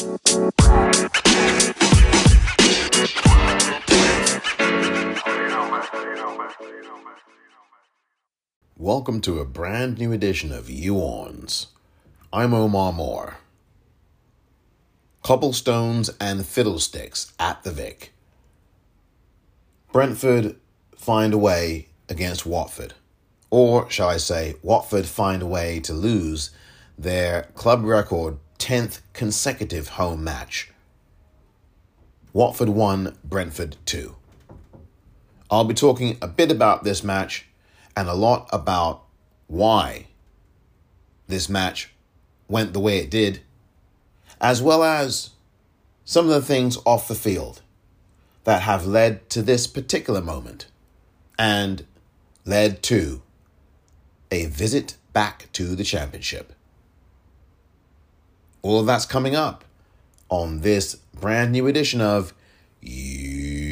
Welcome to a brand new edition of You Orns. I'm Omar Moore. Cobblestones and Fiddlesticks at the Vic. Brentford find a way against Watford. Or, shall I say, Watford find a way to lose their club record 10th consecutive home match. Watford 1, Brentford 2. I'll be talking a bit about this match and a lot about why this match went the way it did, as well as some of the things off the field that have led to this particular moment and led to a visit back to the championship. All of that's coming up on this brand new edition of You.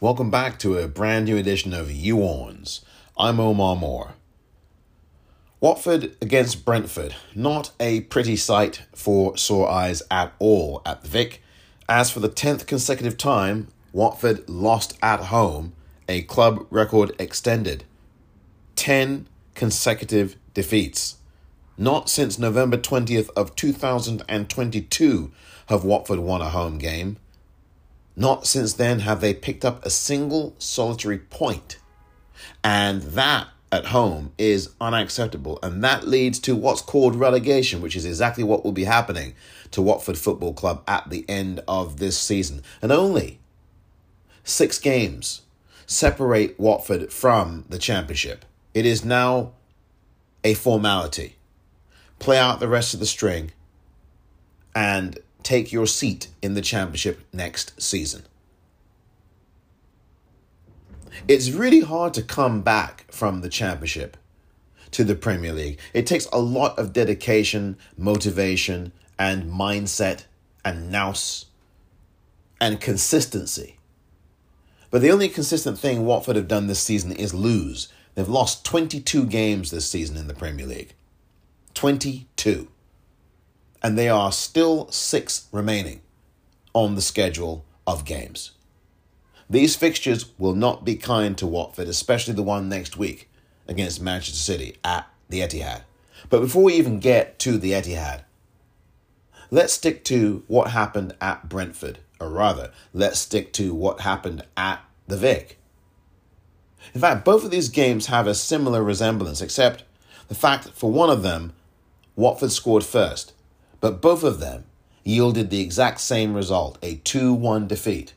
Welcome back to a brand new edition of You I'm Omar Moore. Watford against Brentford. Not a pretty sight for sore eyes at all at the Vic. As for the 10th consecutive time, Watford lost at home, a club record extended. 10 consecutive defeats. Not since November 20th of 2022 have Watford won a home game. Not since then have they picked up a single solitary point. And that at home is unacceptable. And that leads to what's called relegation, which is exactly what will be happening to Watford Football Club at the end of this season. And only six games separate Watford from the Championship. It is now a formality. Play out the rest of the string and take your seat in the Championship next season. It's really hard to come back from the championship to the Premier League. It takes a lot of dedication, motivation, and mindset, and nous, and consistency. But the only consistent thing Watford have done this season is lose. They've lost 22 games this season in the Premier League. 22. And they are still six remaining on the schedule of games. These fixtures will not be kind to Watford, especially the one next week against Manchester City at the Etihad. But before we even get to the Etihad, let's stick to what happened at Brentford, or rather, let's stick to what happened at the Vic. In fact, both of these games have a similar resemblance, except the fact that for one of them, Watford scored first, but both of them yielded the exact same result a 2 1 defeat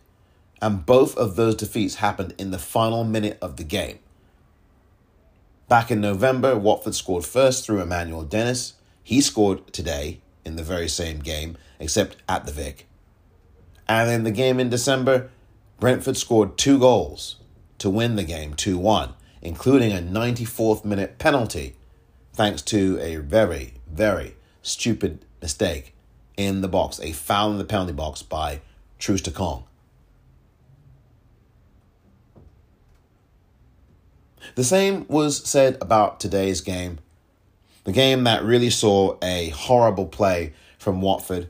and both of those defeats happened in the final minute of the game. Back in November, Watford scored first through Emmanuel Dennis. He scored today in the very same game, except at the Vic. And in the game in December, Brentford scored two goals to win the game 2 1, including a 94th minute penalty, thanks to a very, very stupid mistake in the box, a foul in the penalty box by Troost-Ekong. The same was said about today's game. The game that really saw a horrible play from Watford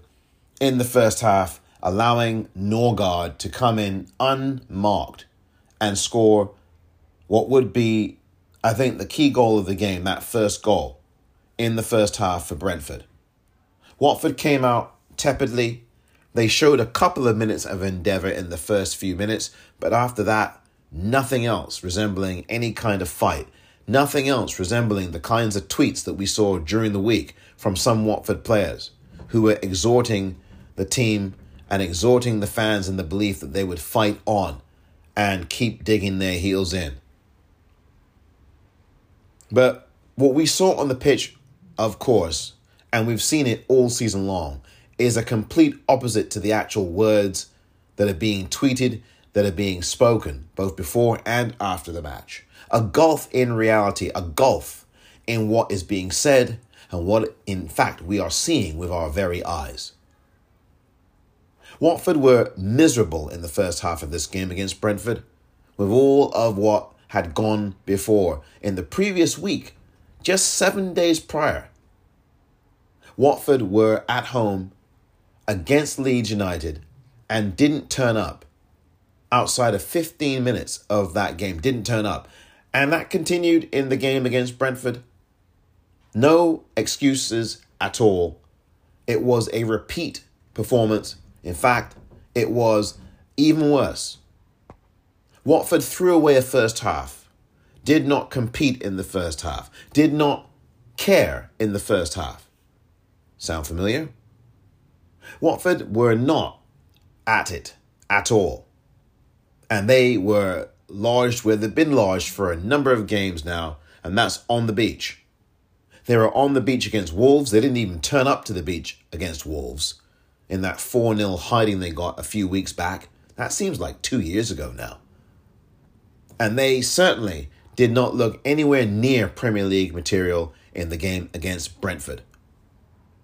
in the first half, allowing Norgaard to come in unmarked and score what would be, I think, the key goal of the game, that first goal in the first half for Brentford. Watford came out tepidly. They showed a couple of minutes of endeavour in the first few minutes, but after that, Nothing else resembling any kind of fight. Nothing else resembling the kinds of tweets that we saw during the week from some Watford players who were exhorting the team and exhorting the fans in the belief that they would fight on and keep digging their heels in. But what we saw on the pitch, of course, and we've seen it all season long, is a complete opposite to the actual words that are being tweeted that are being spoken both before and after the match. A gulf in reality, a gulf in what is being said, and what, in fact, we are seeing with our very eyes. Watford were miserable in the first half of this game against Brentford, with all of what had gone before in the previous week, just seven days prior. Watford were at home against Leeds United and didn't turn up outside of 15 minutes of that game, didn't turn up. And that continued in the game against Brentford. No excuses at all. It was a repeat performance in fact, it was even worse. Watford threw away a first half, did not compete in the first half, did not care in the first half. Sound familiar? Watford were not at it at all. And they were lodged where they've been lodged for a number of games now, and that's on the beach. They were on the beach against Wolves. They didn't even turn up to the beach against Wolves in that 4 0 hiding they got a few weeks back. That seems like two years ago now. And they certainly did not look anywhere near Premier League material in the game against Brentford.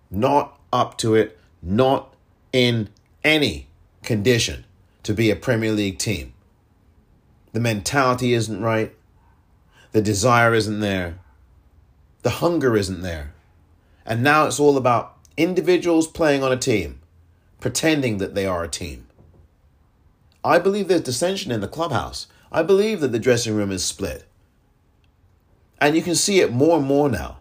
Not up to it, not in any condition to be a Premier League team. The mentality isn't right, the desire isn't there, the hunger isn't there. And now it's all about individuals playing on a team pretending that they are a team. I believe there's dissension in the clubhouse. I believe that the dressing room is split. And you can see it more and more now.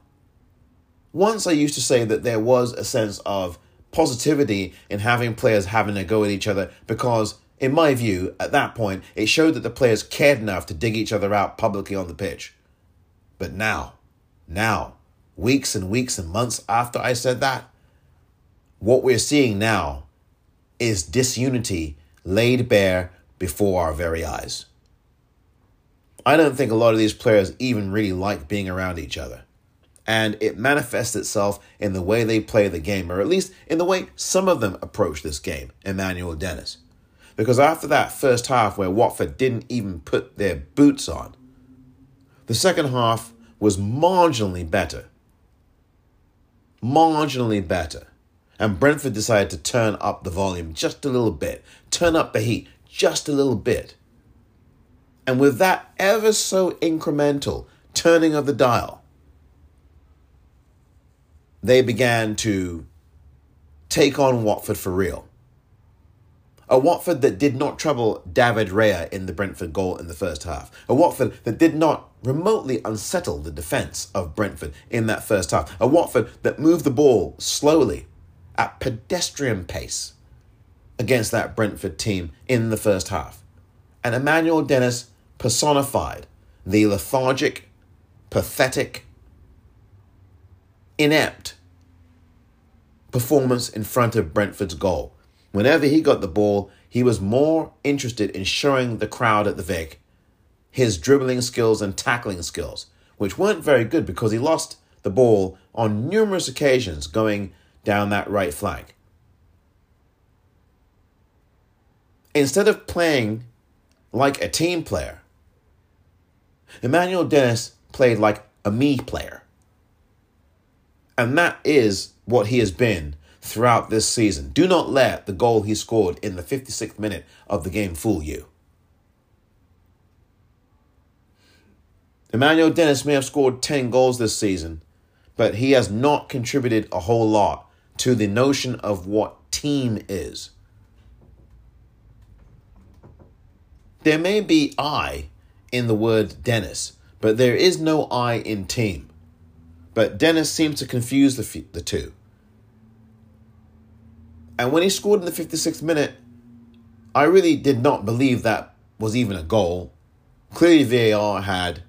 Once I used to say that there was a sense of positivity in having players having a go at each other because, in my view, at that point, it showed that the players cared enough to dig each other out publicly on the pitch. But now, now, weeks and weeks and months after I said that, what we're seeing now is disunity laid bare before our very eyes. I don't think a lot of these players even really like being around each other. And it manifests itself in the way they play the game, or at least in the way some of them approach this game, Emmanuel Dennis. Because after that first half where Watford didn't even put their boots on, the second half was marginally better. Marginally better. And Brentford decided to turn up the volume just a little bit, turn up the heat just a little bit. And with that ever so incremental turning of the dial, they began to take on Watford for real. A Watford that did not trouble David Raya in the Brentford goal in the first half. A Watford that did not remotely unsettle the defence of Brentford in that first half. A Watford that moved the ball slowly at pedestrian pace against that Brentford team in the first half. And Emmanuel Dennis personified the lethargic, pathetic, inept performance in front of Brentford's goal. Whenever he got the ball, he was more interested in showing the crowd at the Vic his dribbling skills and tackling skills, which weren't very good because he lost the ball on numerous occasions going down that right flank. Instead of playing like a team player, Emmanuel Dennis played like a me player. And that is what he has been throughout this season. Do not let the goal he scored in the 56th minute of the game fool you. Emmanuel Dennis may have scored 10 goals this season, but he has not contributed a whole lot to the notion of what team is. There may be I in the word Dennis, but there is no I in team. But Dennis seems to confuse the, the two. And when he scored in the 56th minute, I really did not believe that was even a goal. Clearly, VAR had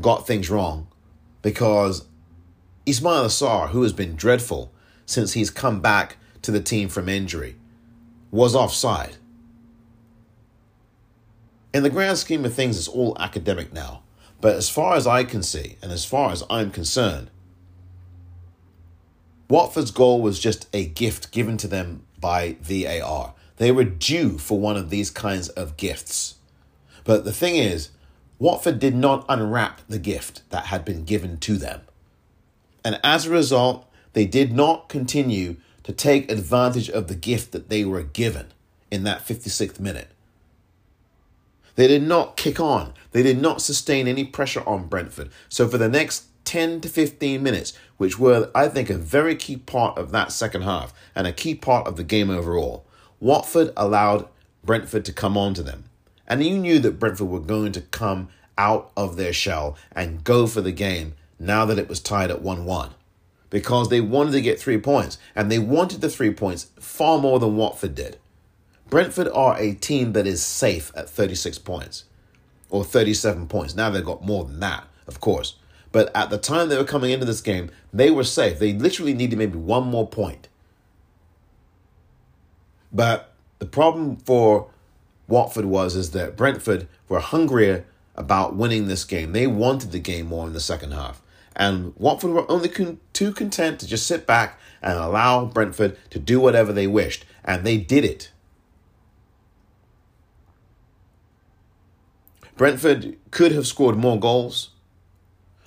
got things wrong because Ismaila Sarr, who has been dreadful since he's come back to the team from injury, was offside. In the grand scheme of things, it's all academic now. But as far as I can see, and as far as I'm concerned, Watford's goal was just a gift given to them by VAR. They were due for one of these kinds of gifts. But the thing is, Watford did not unwrap the gift that had been given to them. And as a result, they did not continue to take advantage of the gift that they were given in that 56th minute. They did not kick on. They did not sustain any pressure on Brentford. So for the next 10 to 15 minutes, which were, I think, a very key part of that second half and a key part of the game overall, Watford allowed Brentford to come on to them. And you knew that Brentford were going to come out of their shell and go for the game now that it was tied at 1 1 because they wanted to get three points and they wanted the three points far more than Watford did. Brentford are a team that is safe at 36 points or 37 points. Now they've got more than that, of course. But at the time they were coming into this game, they were safe. They literally needed maybe one more point. But the problem for Watford was is that Brentford were hungrier about winning this game. They wanted the game more in the second half. And Watford were only con- too content to just sit back and allow Brentford to do whatever they wished. And they did it. Brentford could have scored more goals.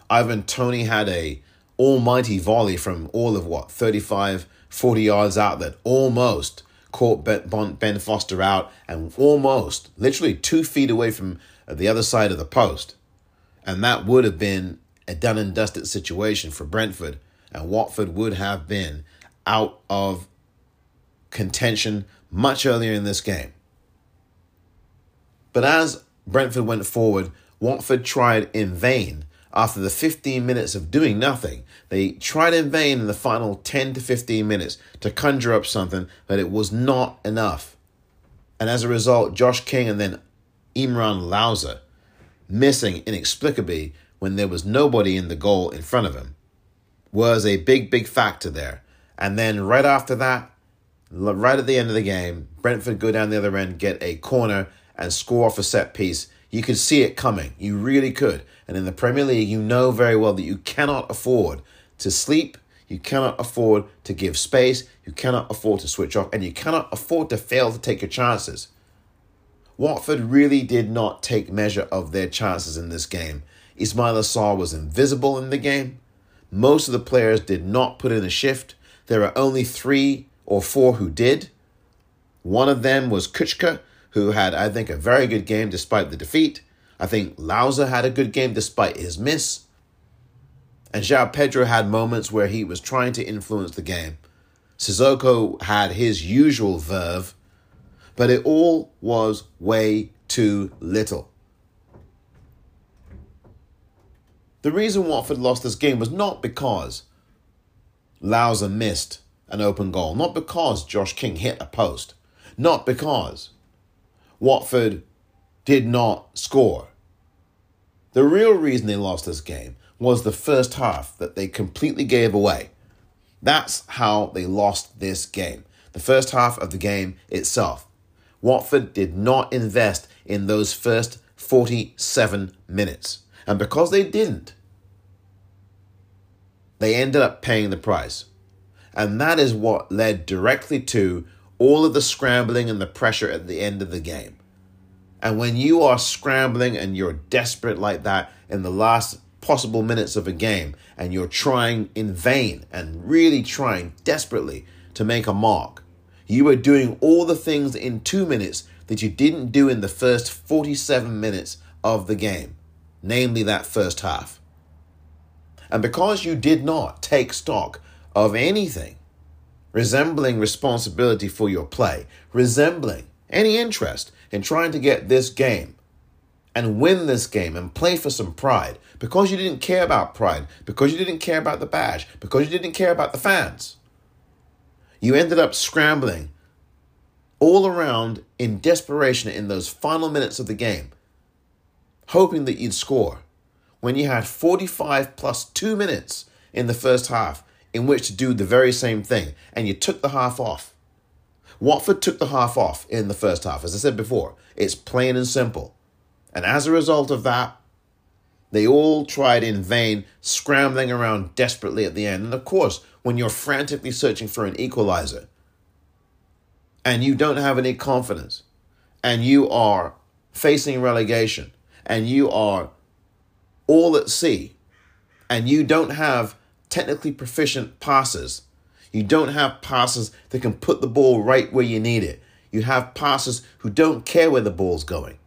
Ivan Toney had a almighty volley from all of what 35 40 yards out that almost caught Ben Foster out and almost literally 2 feet away from the other side of the post. And that would have been a done and dusted situation for Brentford and Watford would have been out of contention much earlier in this game. But as Brentford went forward, Watford tried in vain. After the 15 minutes of doing nothing, they tried in vain in the final 10 to 15 minutes to conjure up something, but it was not enough. And as a result, Josh King and then Imran Louza missing inexplicably when there was nobody in the goal in front of him was a big, big factor there. And then right after that, right at the end of the game, Brentford go down the other end, get a corner, and score off a set piece, you could see it coming. You really could. And in the Premier League, you know very well that you cannot afford to sleep, you cannot afford to give space, you cannot afford to switch off, and you cannot afford to fail to take your chances. Watford really did not take measure of their chances in this game. Ismaila Sarr was invisible in the game. Most of the players did not put in a shift. There are only three or four who did. One of them was Kucka, who had, I think, a very good game despite the defeat. I think Louza had a good game despite his miss. And João Pedro had moments where he was trying to influence the game. Sissoko had his usual verve, but it all was way too little. The reason Watford lost this game was not because Louza missed an open goal, not because Josh King hit a post, not because Watford did not score. The real reason they lost this game was the first half that they completely gave away. That's how they lost this game. The first half of the game itself. Watford did not invest in those first 47 minutes. And because they didn't, they ended up paying the price. And that is what led directly to all of the scrambling and the pressure at the end of the game. And when you are scrambling and you're desperate like that in the last possible minutes of a game, and you're trying in vain and really trying desperately to make a mark, you are doing all the things in two minutes that you didn't do in the first 47 minutes of the game, namely that first half. And because you did not take stock of anything resembling responsibility for your play, resembling any interest in trying to get this game and win this game and play for some pride because you didn't care about pride, because you didn't care about the badge, because you didn't care about the fans. You ended up scrambling all around in desperation in those final minutes of the game, hoping that you'd score when you had 45 plus two minutes in the first half in which to do the very same thing, and you took the half off. Watford took the half off in the first half. As I said before, it's plain and simple. And as a result of that, they all tried in vain, scrambling around desperately at the end. And of course, when you're frantically searching for an equalizer and you don't have any confidence and you are facing relegation and you are all at sea and you don't have technically proficient passes. You don't have passers that can put the ball right where you need it. You have passers who don't care where the ball's going.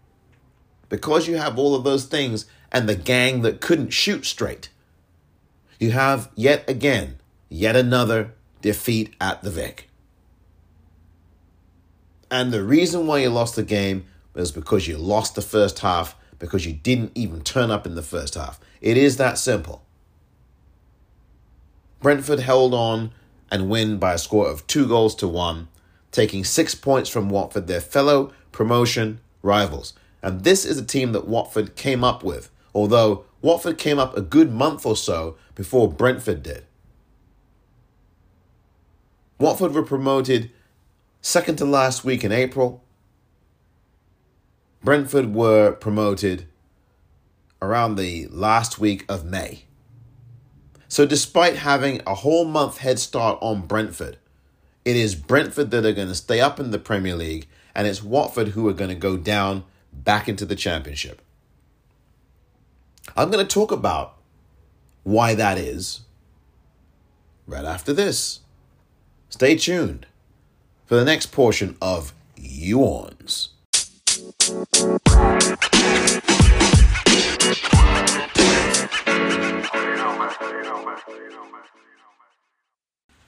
Because you have all of those things and the gang that couldn't shoot straight, you have yet again, yet another defeat at the Vic. And the reason why you lost the game was because you lost the first half because you didn't even turn up in the first half. It is that simple. Brentford held on and win by a score of two goals to one, taking six points from Watford, their fellow promotion rivals. And this is a team that Watford came up with, although Watford came up a good month or so before Brentford did. Watford were promoted second to last week in April. Brentford were promoted around the last week of May. So, despite having a whole month head start on Brentford, it is Brentford that are going to stay up in the Premier League, and it's Watford who are going to go down back into the Championship. I'm going to talk about why that is right after this. Stay tuned for the next portion of You Orns.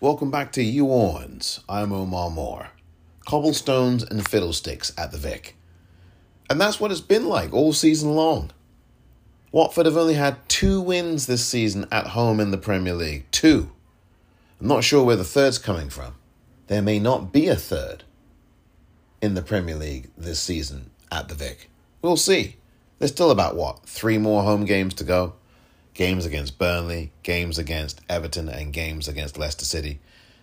Welcome back to You Orns. I'm Omar Moore. Cobblestones and fiddlesticks at the Vic. And that's what it's been like all season long. Watford have only had two wins this season at home in the Premier League. Two. I'm not sure where the third's coming from. There may not be a third in the Premier League this season at the Vic. We'll see. There's still about, what, three more home games to go? Games against Burnley, games against Everton, and games against Leicester City.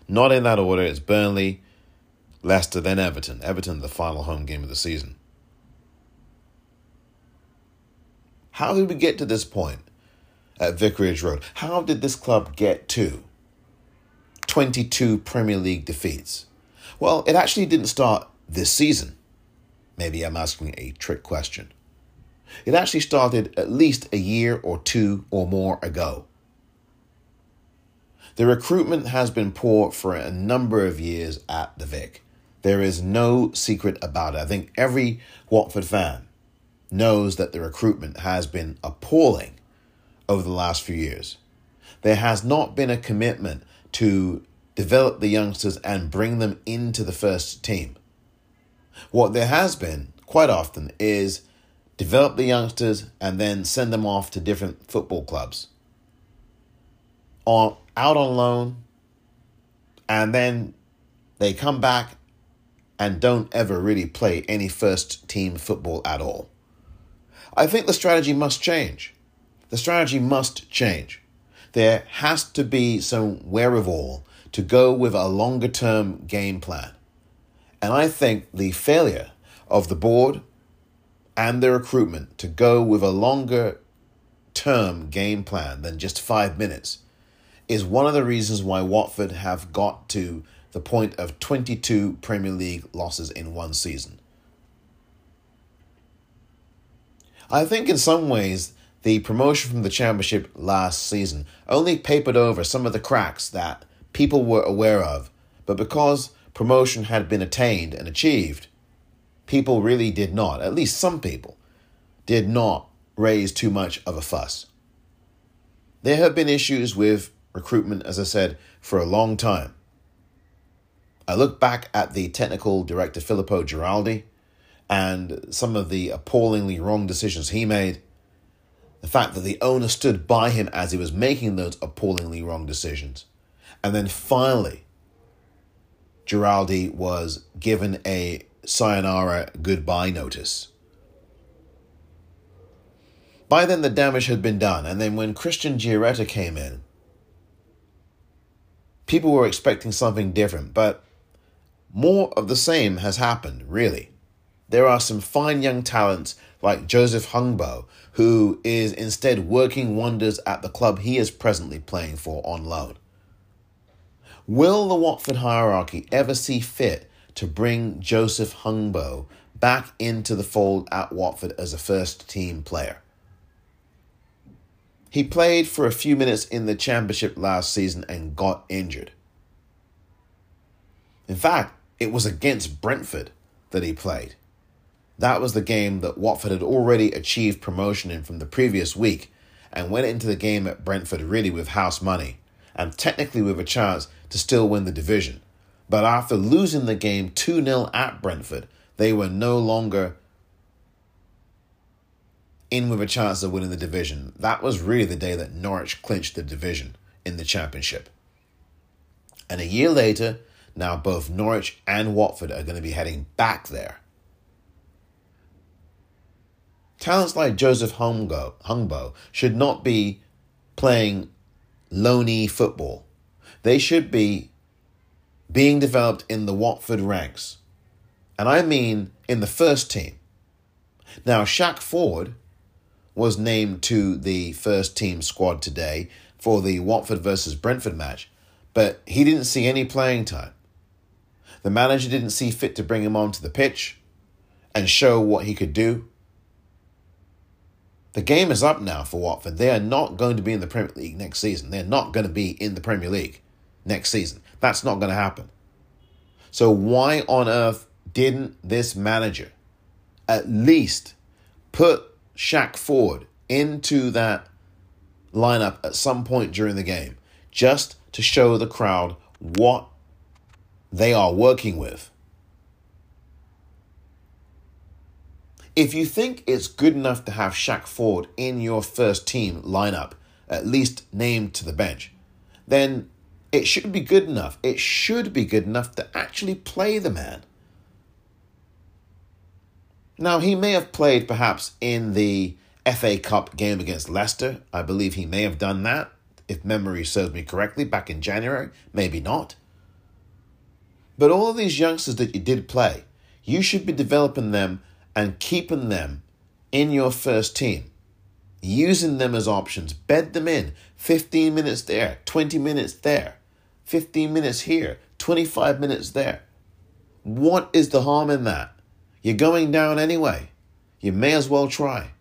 Not in that order. It's Burnley, Leicester, then Everton. Everton, the final home game of the season. How did we get to this point at Vicarage Road? How did this club get to 22 Premier League defeats? Well, it actually didn't start this season. Maybe I'm asking a trick question. It actually started at least a year or two or more ago. The recruitment has been poor for a number of years at the Vic. There is no secret about it. I think every Watford fan knows that the recruitment has been appalling over the last few years. There has not been a commitment to develop the youngsters and bring them into the first team. What there has been quite often is develop the youngsters, and then send them off to different football clubs. On out on loan, and then they come back and don't ever really play any first team football at all. I think the strategy must change. The strategy must change. There has to be some wherewithal to go with a longer term game plan. And I think the failure of the board and their recruitment to go with a longer term game plan than just five minutes is one of the reasons why Watford have got to the point of 22 Premier League losses in one season. I think in some ways, the promotion from the Championship last season only papered over some of the cracks that people were aware of, but because promotion had been attained and achieved, people really did not, at least some people, did not raise too much of a fuss. There have been issues with recruitment, as I said, for a long time. I look back at the technical director Filippo Giraldi and some of the appallingly wrong decisions he made. The fact that the owner stood by him as he was making those appallingly wrong decisions. And then finally, Giraldi was given a sayonara goodbye notice. By then, the damage had been done, and then when Christian Giaretta came in, people were expecting something different, but more of the same has happened, really. There are some fine young talents like Joseph Hungbo, who is instead working wonders at the club he is presently playing for on loan. Will the Watford hierarchy ever see fit to bring Joseph Hungbo back into the fold at Watford as a first team player. He played for a few minutes in the championship last season and got injured. In fact, it was against Brentford that he played. That was the game that Watford had already achieved promotion in from the previous week and went into the game at Brentford really with house money and technically with a chance to still win the division. But after losing the game 2 0 at Brentford, they were no longer in with a chance of winning the division. That was really the day that Norwich clinched the division in the championship. And a year later, now both Norwich and Watford are going to be heading back there. Talents like Joseph Hungbo should not be playing loney football. They should be being developed in the Watford ranks. And I mean in the first team. Now, Shaq Ford was named to the first team squad today for the Watford versus Brentford match, but he didn't see any playing time. The manager didn't see fit to bring him onto the pitch and show what he could do. The game is up now for Watford. They are not going to be in the Premier League next season. They're not going to be in the Premier League next season. That's not going to happen. So, why on earth didn't this manager at least put Shaq Ford into that lineup at some point during the game just to show the crowd what they are working with. If you think it's good enough to have Shaq Ford in your first team lineup, at least named to the bench, then it should be good enough. It should be good enough to actually play the man. Now, he may have played perhaps in the FA Cup game against Leicester. I believe he may have done that, if memory serves me correctly, back in January. Maybe not. But all of these youngsters that you did play, you should be developing them and keeping them in your first team, using them as options. Bed them in 15 minutes there, 20 minutes there, 15 minutes here, 25 minutes there. What is the harm in that? You're going down anyway. You may as well try.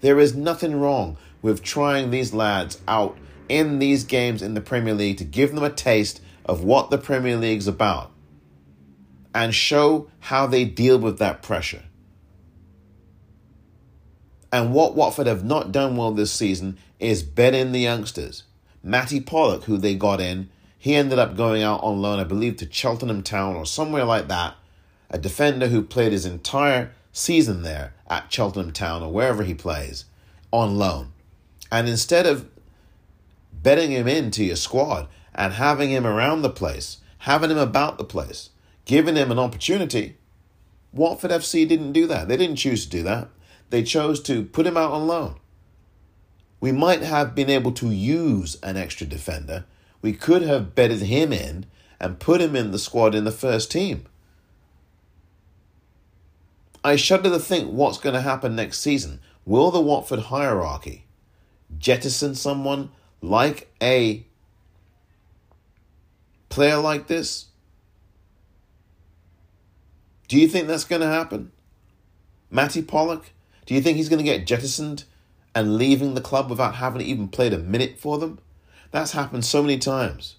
There is nothing wrong with trying these lads out in these games in the Premier League to give them a taste of what the Premier League's about and show how they deal with that pressure. And what Watford have not done well this season is bet in the youngsters. Matty Pollock, who they got in, he ended up going out on loan, I believe, to Cheltenham Town or somewhere like that. A defender who played his entire season there at Cheltenham Town or wherever he plays on loan. And instead of betting him into your squad and having him around the place, having him about the place, giving him an opportunity. Watford FC didn't do that. They didn't choose to do that. They chose to put him out on loan. We might have been able to use an extra defender. We could have bedded him in and put him in the squad in the first team. I shudder to think what's going to happen next season. Will the Watford hierarchy jettison someone like a player like this? Do you think that's going to happen? Matty Pollock? Do you think he's going to get jettisoned and leaving the club without having even played a minute for them? That's happened so many times.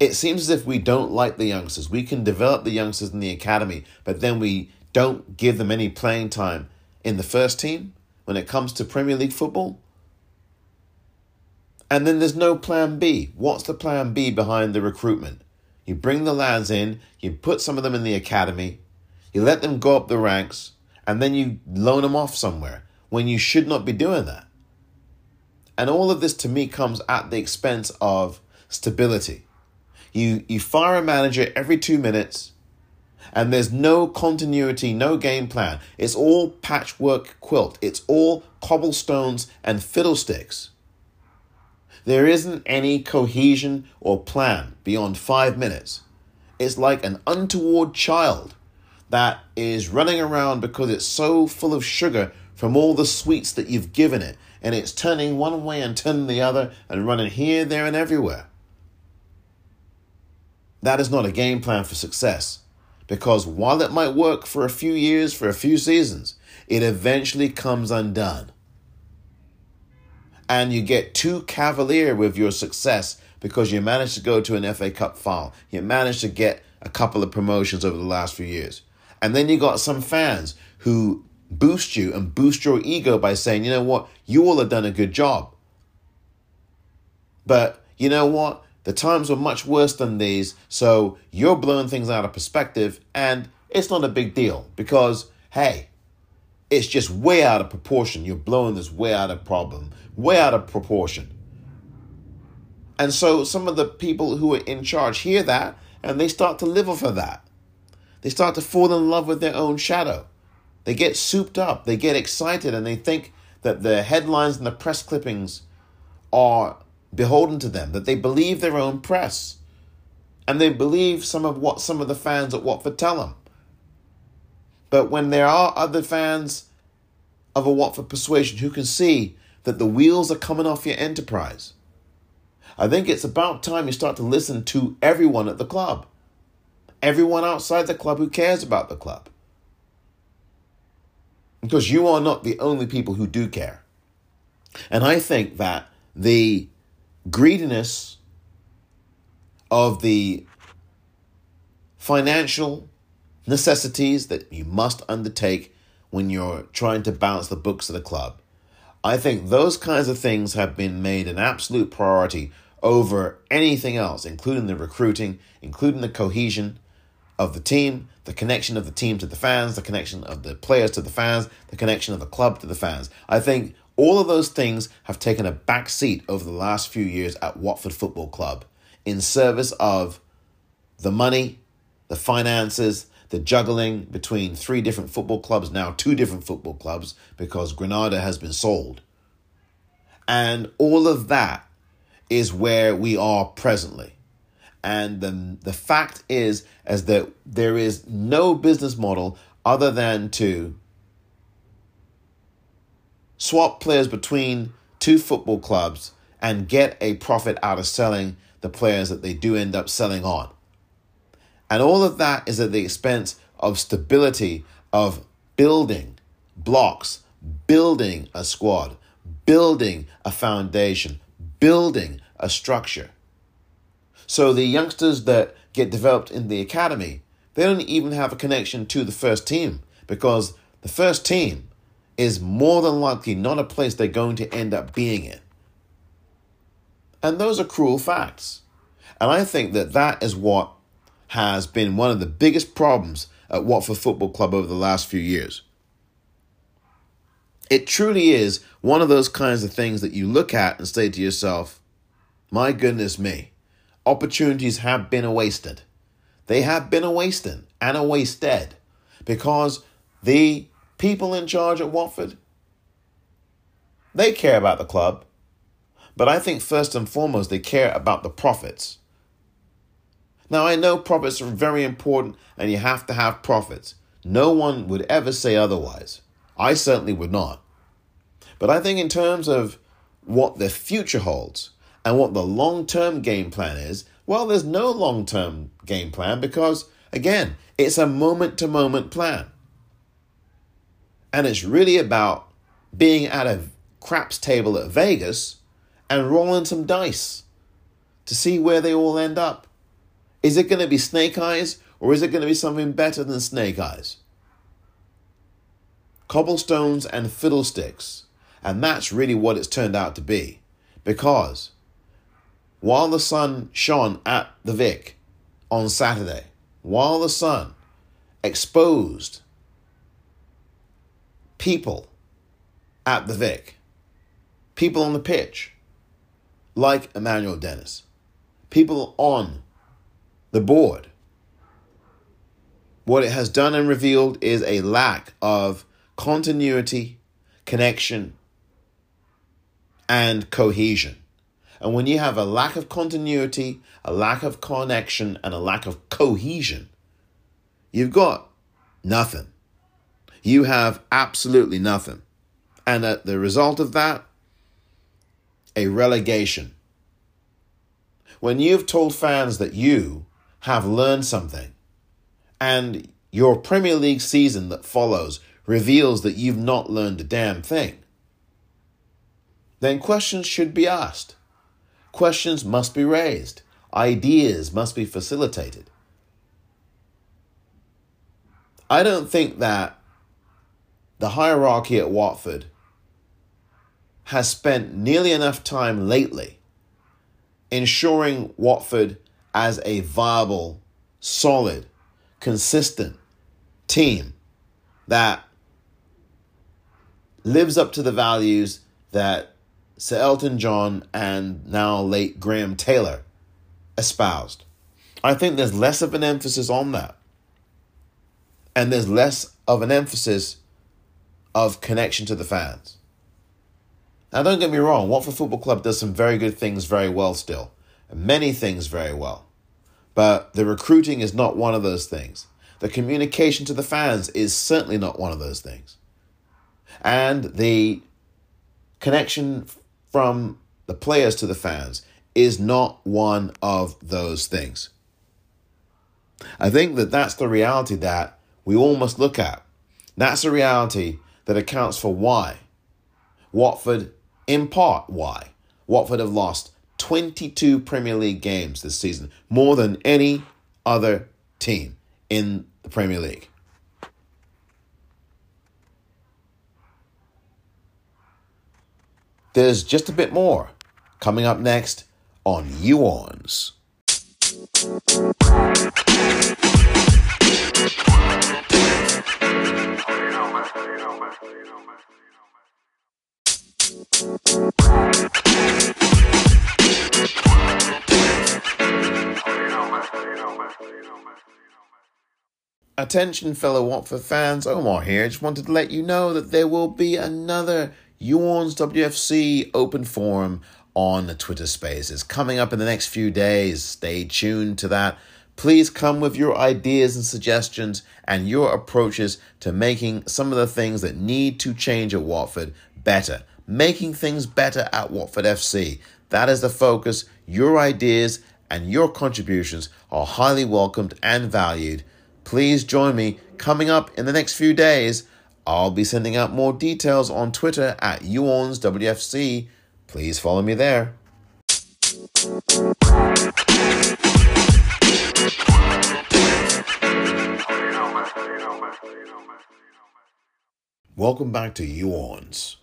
It seems as if we don't like the youngsters. We can develop the youngsters in the academy, but then we don't give them any playing time in the first team when it comes to Premier League football. And then there's no plan B. What's the plan B behind the recruitment? You bring the lads in, you put some of them in the academy, you let them go up the ranks, and then you loan them off somewhere when you should not be doing that. And all of this to me comes at the expense of stability. You you fire a manager every 2 minutes and there's no continuity, no game plan. It's all patchwork quilt. It's all cobblestones and fiddlesticks. There isn't any cohesion or plan beyond five minutes. It's like an untoward child that is running around because it's so full of sugar from all the sweets that you've given it, and it's turning one way and turning the other and running here, there, and everywhere. That is not a game plan for success because while it might work for a few years, for a few seasons, it eventually comes undone. and you get too cavalier with your success because you managed to go to an FA Cup final, you managed to get a couple of promotions over the last few years. And then you got some fans who boost you and boost your ego by saying, you know what, you all have done a good job. But you know what? The times were much worse than these, so you're blowing things out of perspective, and it's not a big deal because, hey, it's just way out of proportion. You're blowing this way out of problem, way out of proportion. And so some of the people who are in charge hear that and they start to live off of that. They start to fall in love with their own shadow. They get souped up, they get excited, and they think that the headlines and the press clippings are beholden to them, that they believe their own press. And they believe some of what some of the fans at Watford tell them. But when there are other fans of a Watford persuasion who can see that the wheels are coming off your enterprise, I think it's about time you start to listen to everyone at the club, everyone outside the club who cares about the club. Because you are not the only people who do care. And I think that the greediness of the financial necessities that you must undertake when you're trying to balance the books of the club. I think those kinds of things have been made an absolute priority over anything else, including the recruiting, including the cohesion of the team, the connection of the team to the fans, the connection of the players to the fans, the connection of the club to the fans. I think all of those things have taken a back seat over the last few years at Watford Football Club in service of the money, the finances, the juggling between three different football clubs, now two different football clubs, because Granada has been sold. And all of that is where we are presently. And the, the fact is, is that there is no business model other than to swap players between two football clubs and get a profit out of selling the players that they do end up selling on. And all of that is at the expense of stability, of building blocks, building a squad, building a foundation, building a structure. So the youngsters that get developed in the academy, they don't even have a connection to the first team because the first team is more than likely not a place they're going to end up being in. And those are cruel facts. And I think that that is what has been one of the biggest problems at Watford Football Club over the last few years. It truly is one of those kinds of things that you look at and say to yourself, my goodness me, opportunities have been wasted. They have been a wasted and a wasted because the people in charge at Watford, they care about the club. But I think first and foremost, they care about the profits. Now, I know profits are very important and you have to have profits. No one would ever say otherwise. I certainly would not. But I think, in terms of what the future holds and what the long term game plan is, well, there's no long term game plan because, again, it's a moment to moment plan. And it's really about being at a craps table at Vegas and rolling some dice to see where they all end up. Is it going to be snake eyes or is it going to be something better than snake eyes? Cobblestones and fiddlesticks. And that's really what it's turned out to be. Because while the sun shone at the Vic on Saturday, while the sun exposed people at the Vic, people on the pitch, like Emmanuel Dennis, people on the board. What it has done and revealed is a lack of continuity, connection, and cohesion. And when you have a lack of continuity, a lack of connection, and a lack of cohesion, you've got nothing you have absolutely nothing. And at the result of that, a relegation. When you've told fans that you have learned something and your Premier League season that follows reveals that you've not learned a damn thing, then questions should be asked. Questions must be raised. Ideas must be facilitated. I don't think that the hierarchy at Watford has spent nearly enough time lately ensuring Watford as a viable, solid, consistent team that lives up to the values that Sir Elton John and now late Graham Taylor espoused. I think there's less of an emphasis on that. And there's less of an emphasis of connection to the fans. Now, don't get me wrong, Watford Football Club does some very good things very well still, many things very well. But the recruiting is not one of those things. The communication to the fans is certainly not one of those things. And the connection from the players to the fans is not one of those things. I think that that's the reality that we all must look at. That's a reality that accounts for why Watford, in part, why Watford have lost 22 Premier League games this season, more than any other team in the Premier League. There's just a bit more coming up next on You Orns. Attention, fellow Watford fans, Omar here. Just wanted to let you know that there will be another You Orns WFC open forum on the Twitter Spaces coming up in the next few days. Stay tuned to that. Please come with your ideas and suggestions and your approaches to making some of the things that need to change at Watford better. Making things better at Watford FC. That is the focus. Your ideas and your contributions are highly welcomed and valued. Please join me coming up in the next few days. I'll be sending out more details on Twitter at YouOrnsWFC. Please follow me there. Welcome back to You Orns.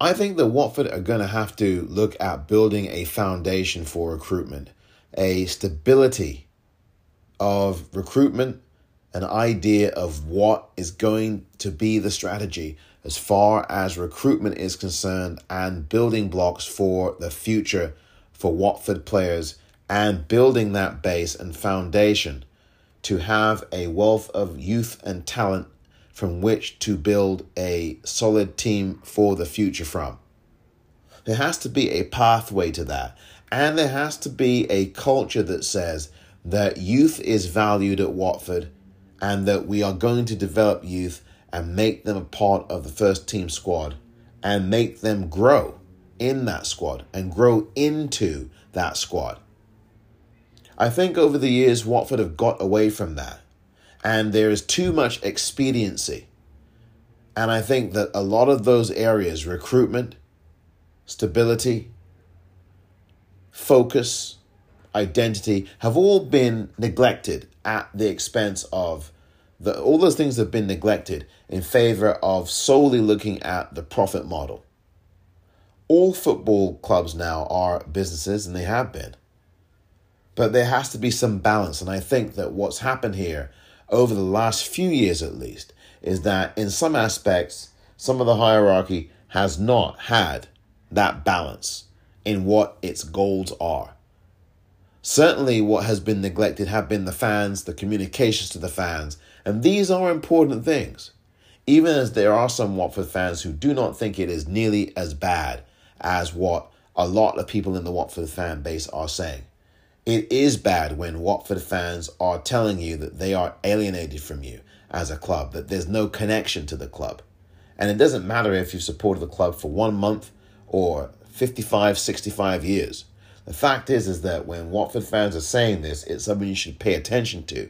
I think that Watford are going to have to look at building a foundation for recruitment, a stability of recruitment, an idea of what is going to be the strategy as far as recruitment is concerned, and building blocks for the future for Watford players, and building that base and foundation to have a wealth of youth and talent from which to build a solid team for the future from. There has to be a pathway to that, and there has to be a culture that says that youth is valued at Watford and that we are going to develop youth and make them a part of the first team squad and make them grow in that squad and grow into that squad. I think over the years, Watford have got away from that. And there is too much expediency. And I think that a lot of those areas recruitment, stability, focus, identity have all been neglected at the expense of the, all those things have been neglected in favor of solely looking at the profit model. All football clubs now are businesses, and they have been. But there has to be some balance. And I think that what's happened here over the last few years, at least, is that in some aspects, some of the hierarchy has not had that balance in what its goals are. Certainly, what has been neglected have been the fans, the communications to the fans, and these are important things. Even as there are some Watford fans who do not think it is nearly as bad as what a lot of people in the Watford fan base are saying. It is bad when Watford fans are telling you that they are alienated from you as a club, that there's no connection to the club. And it doesn't matter if you've supported the club for one month or 55, 65 years. The fact is, is that when Watford fans are saying this, it's something you should pay attention to.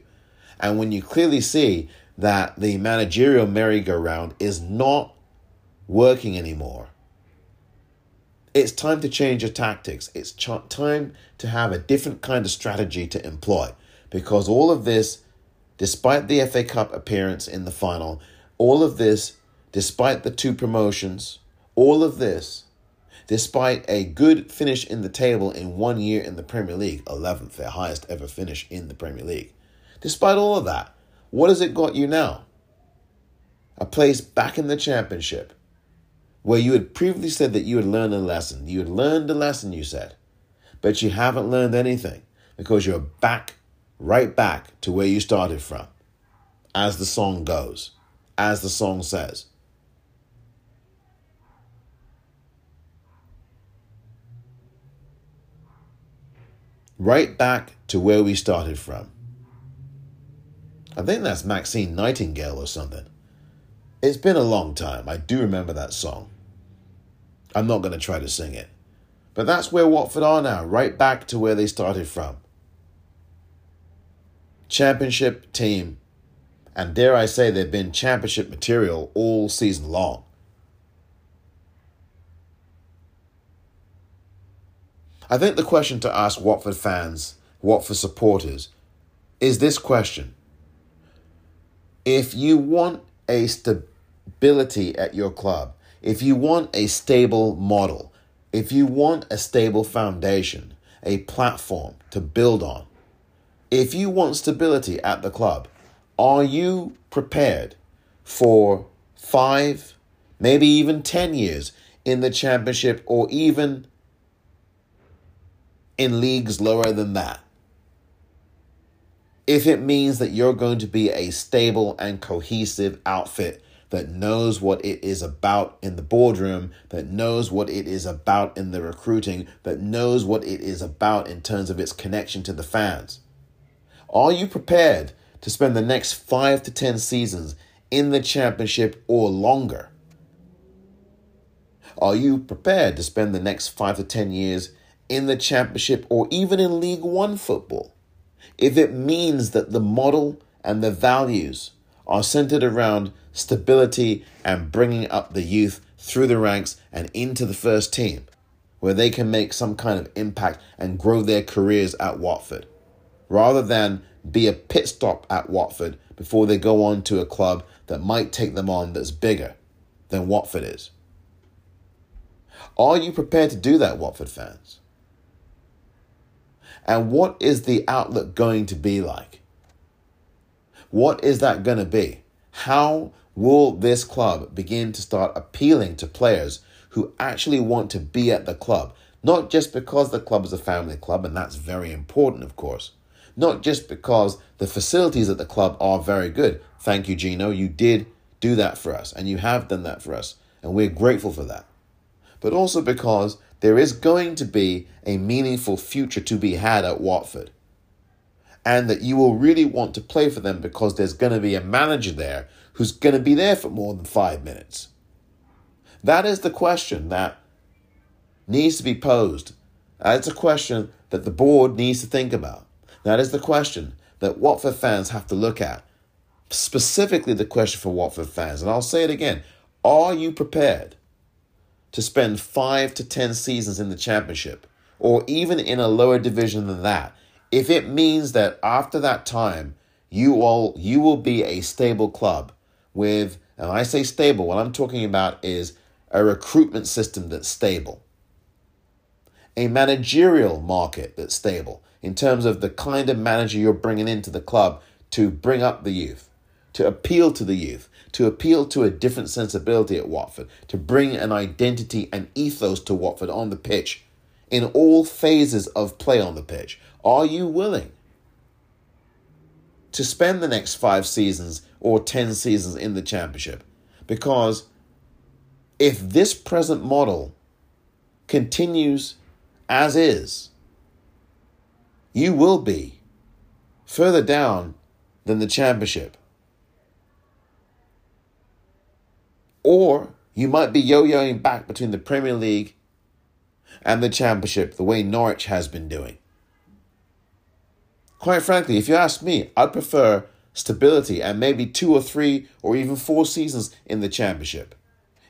And when you clearly see that the managerial merry-go-round is not working anymore, It's time to change your tactics. It's ch- time to have a different kind of strategy to employ because all of this, despite the FA Cup appearance in the final, all of this, despite the two promotions, all of this, despite a good finish in the table in one year in the Premier League, 11th, their highest ever finish in the Premier League, despite all of that, what has it got you now? A place back in the Championship where you had previously said that you had learned a lesson. You had learned a lesson, you said, but you haven't learned anything because you're back, right back to where you started from, as the song goes, as the song says. Right back to where we started from. I think that's Maxine Nightingale or something. It's been a long time. I do remember that song. I'm not going to try to sing it. But that's where Watford are now, right back to where they started from. Championship team, and dare I say, they've been championship material all season long. I think the question to ask Watford fans, Watford supporters, is this question. If you want a stability at your club, if you want a stable model, if you want a stable foundation, a platform to build on, if you want stability at the club, are you prepared for five, maybe even 10 years in the championship or even in leagues lower than that? If it means that you're going to be a stable and cohesive outfit that knows what it is about in the boardroom, that knows what it is about in the recruiting, that knows what it is about in terms of its connection to the fans. Are you prepared to spend the next five to 10 seasons in the championship or longer? Are you prepared to spend the next five to 10 years in the championship or even in League One football? If it means that the model and the values are centered around stability and bringing up the youth through the ranks and into the first team, where they can make some kind of impact and grow their careers at Watford, rather than be a pit stop at Watford before they go on to a club that might take them on that's bigger than Watford is. Are you prepared to do that, Watford fans? And what is the outlook going to be like? What is that going to be? How will this club begin to start appealing to players who actually want to be at the club? Not just because the club is a family club, and that's very important, of course. Not just because the facilities at the club are very good. Thank you, Gino. You did do that for us, and you have done that for us, and we're grateful for that. But also because there is going to be a meaningful future to be had at Watford and that you will really want to play for them because there's going to be a manager there who's going to be there for more than five minutes? That is the question that needs to be posed. That's a question that the board needs to think about. That is the question that Watford fans have to look at. Specifically, the question for Watford fans. And I'll say it again Are you prepared to spend five to 10 seasons in the Championship or even in a lower division than that? if it means that after that time you all you will be a stable club with and I say stable, what I'm talking about is a recruitment system that's stable. A managerial market that's stable in terms of the kind of manager you're bringing into the club to bring up the youth, to appeal to the youth, to appeal to a different sensibility at Watford, to bring an identity and ethos to Watford on the pitch in all phases of play on the pitch. Are you willing to spend the next five seasons or 10 seasons in the championship? Because if this present model continues as is, you will be further down than the championship. Or you might be yo yoing back between the Premier League and the championship the way Norwich has been doing. Quite frankly, if you ask me, I'd prefer stability and maybe two or three or even four seasons in the championship.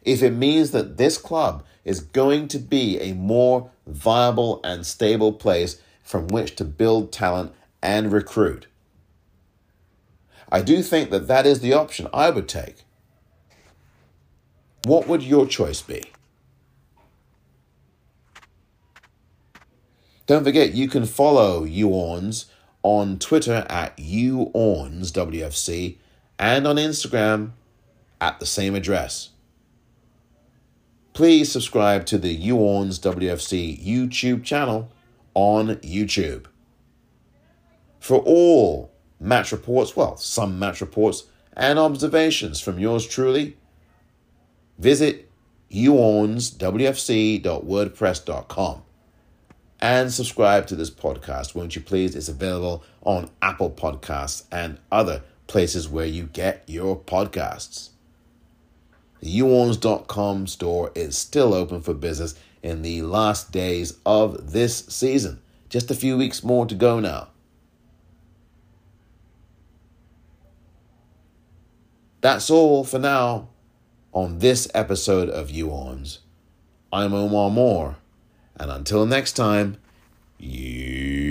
If it means that this club is going to be a more viable and stable place from which to build talent and recruit. I do think that that is the option I would take. What would your choice be? Don't forget, you can follow YouOrns on Twitter at YouOrnsWFC and on Instagram at the same address. Please subscribe to the YouOrns WFC YouTube channel on YouTube. For all match reports, well, some match reports and observations from yours truly, visit youornswfc.wordpress.com and subscribe to this podcast, won't you please? It's available on Apple Podcasts and other places where you get your podcasts. The youorns.com store is still open for business in the last days of this season. Just a few weeks more to go now. That's all for now on this episode of YouOrns. I'm Omar Moore, and until next time, you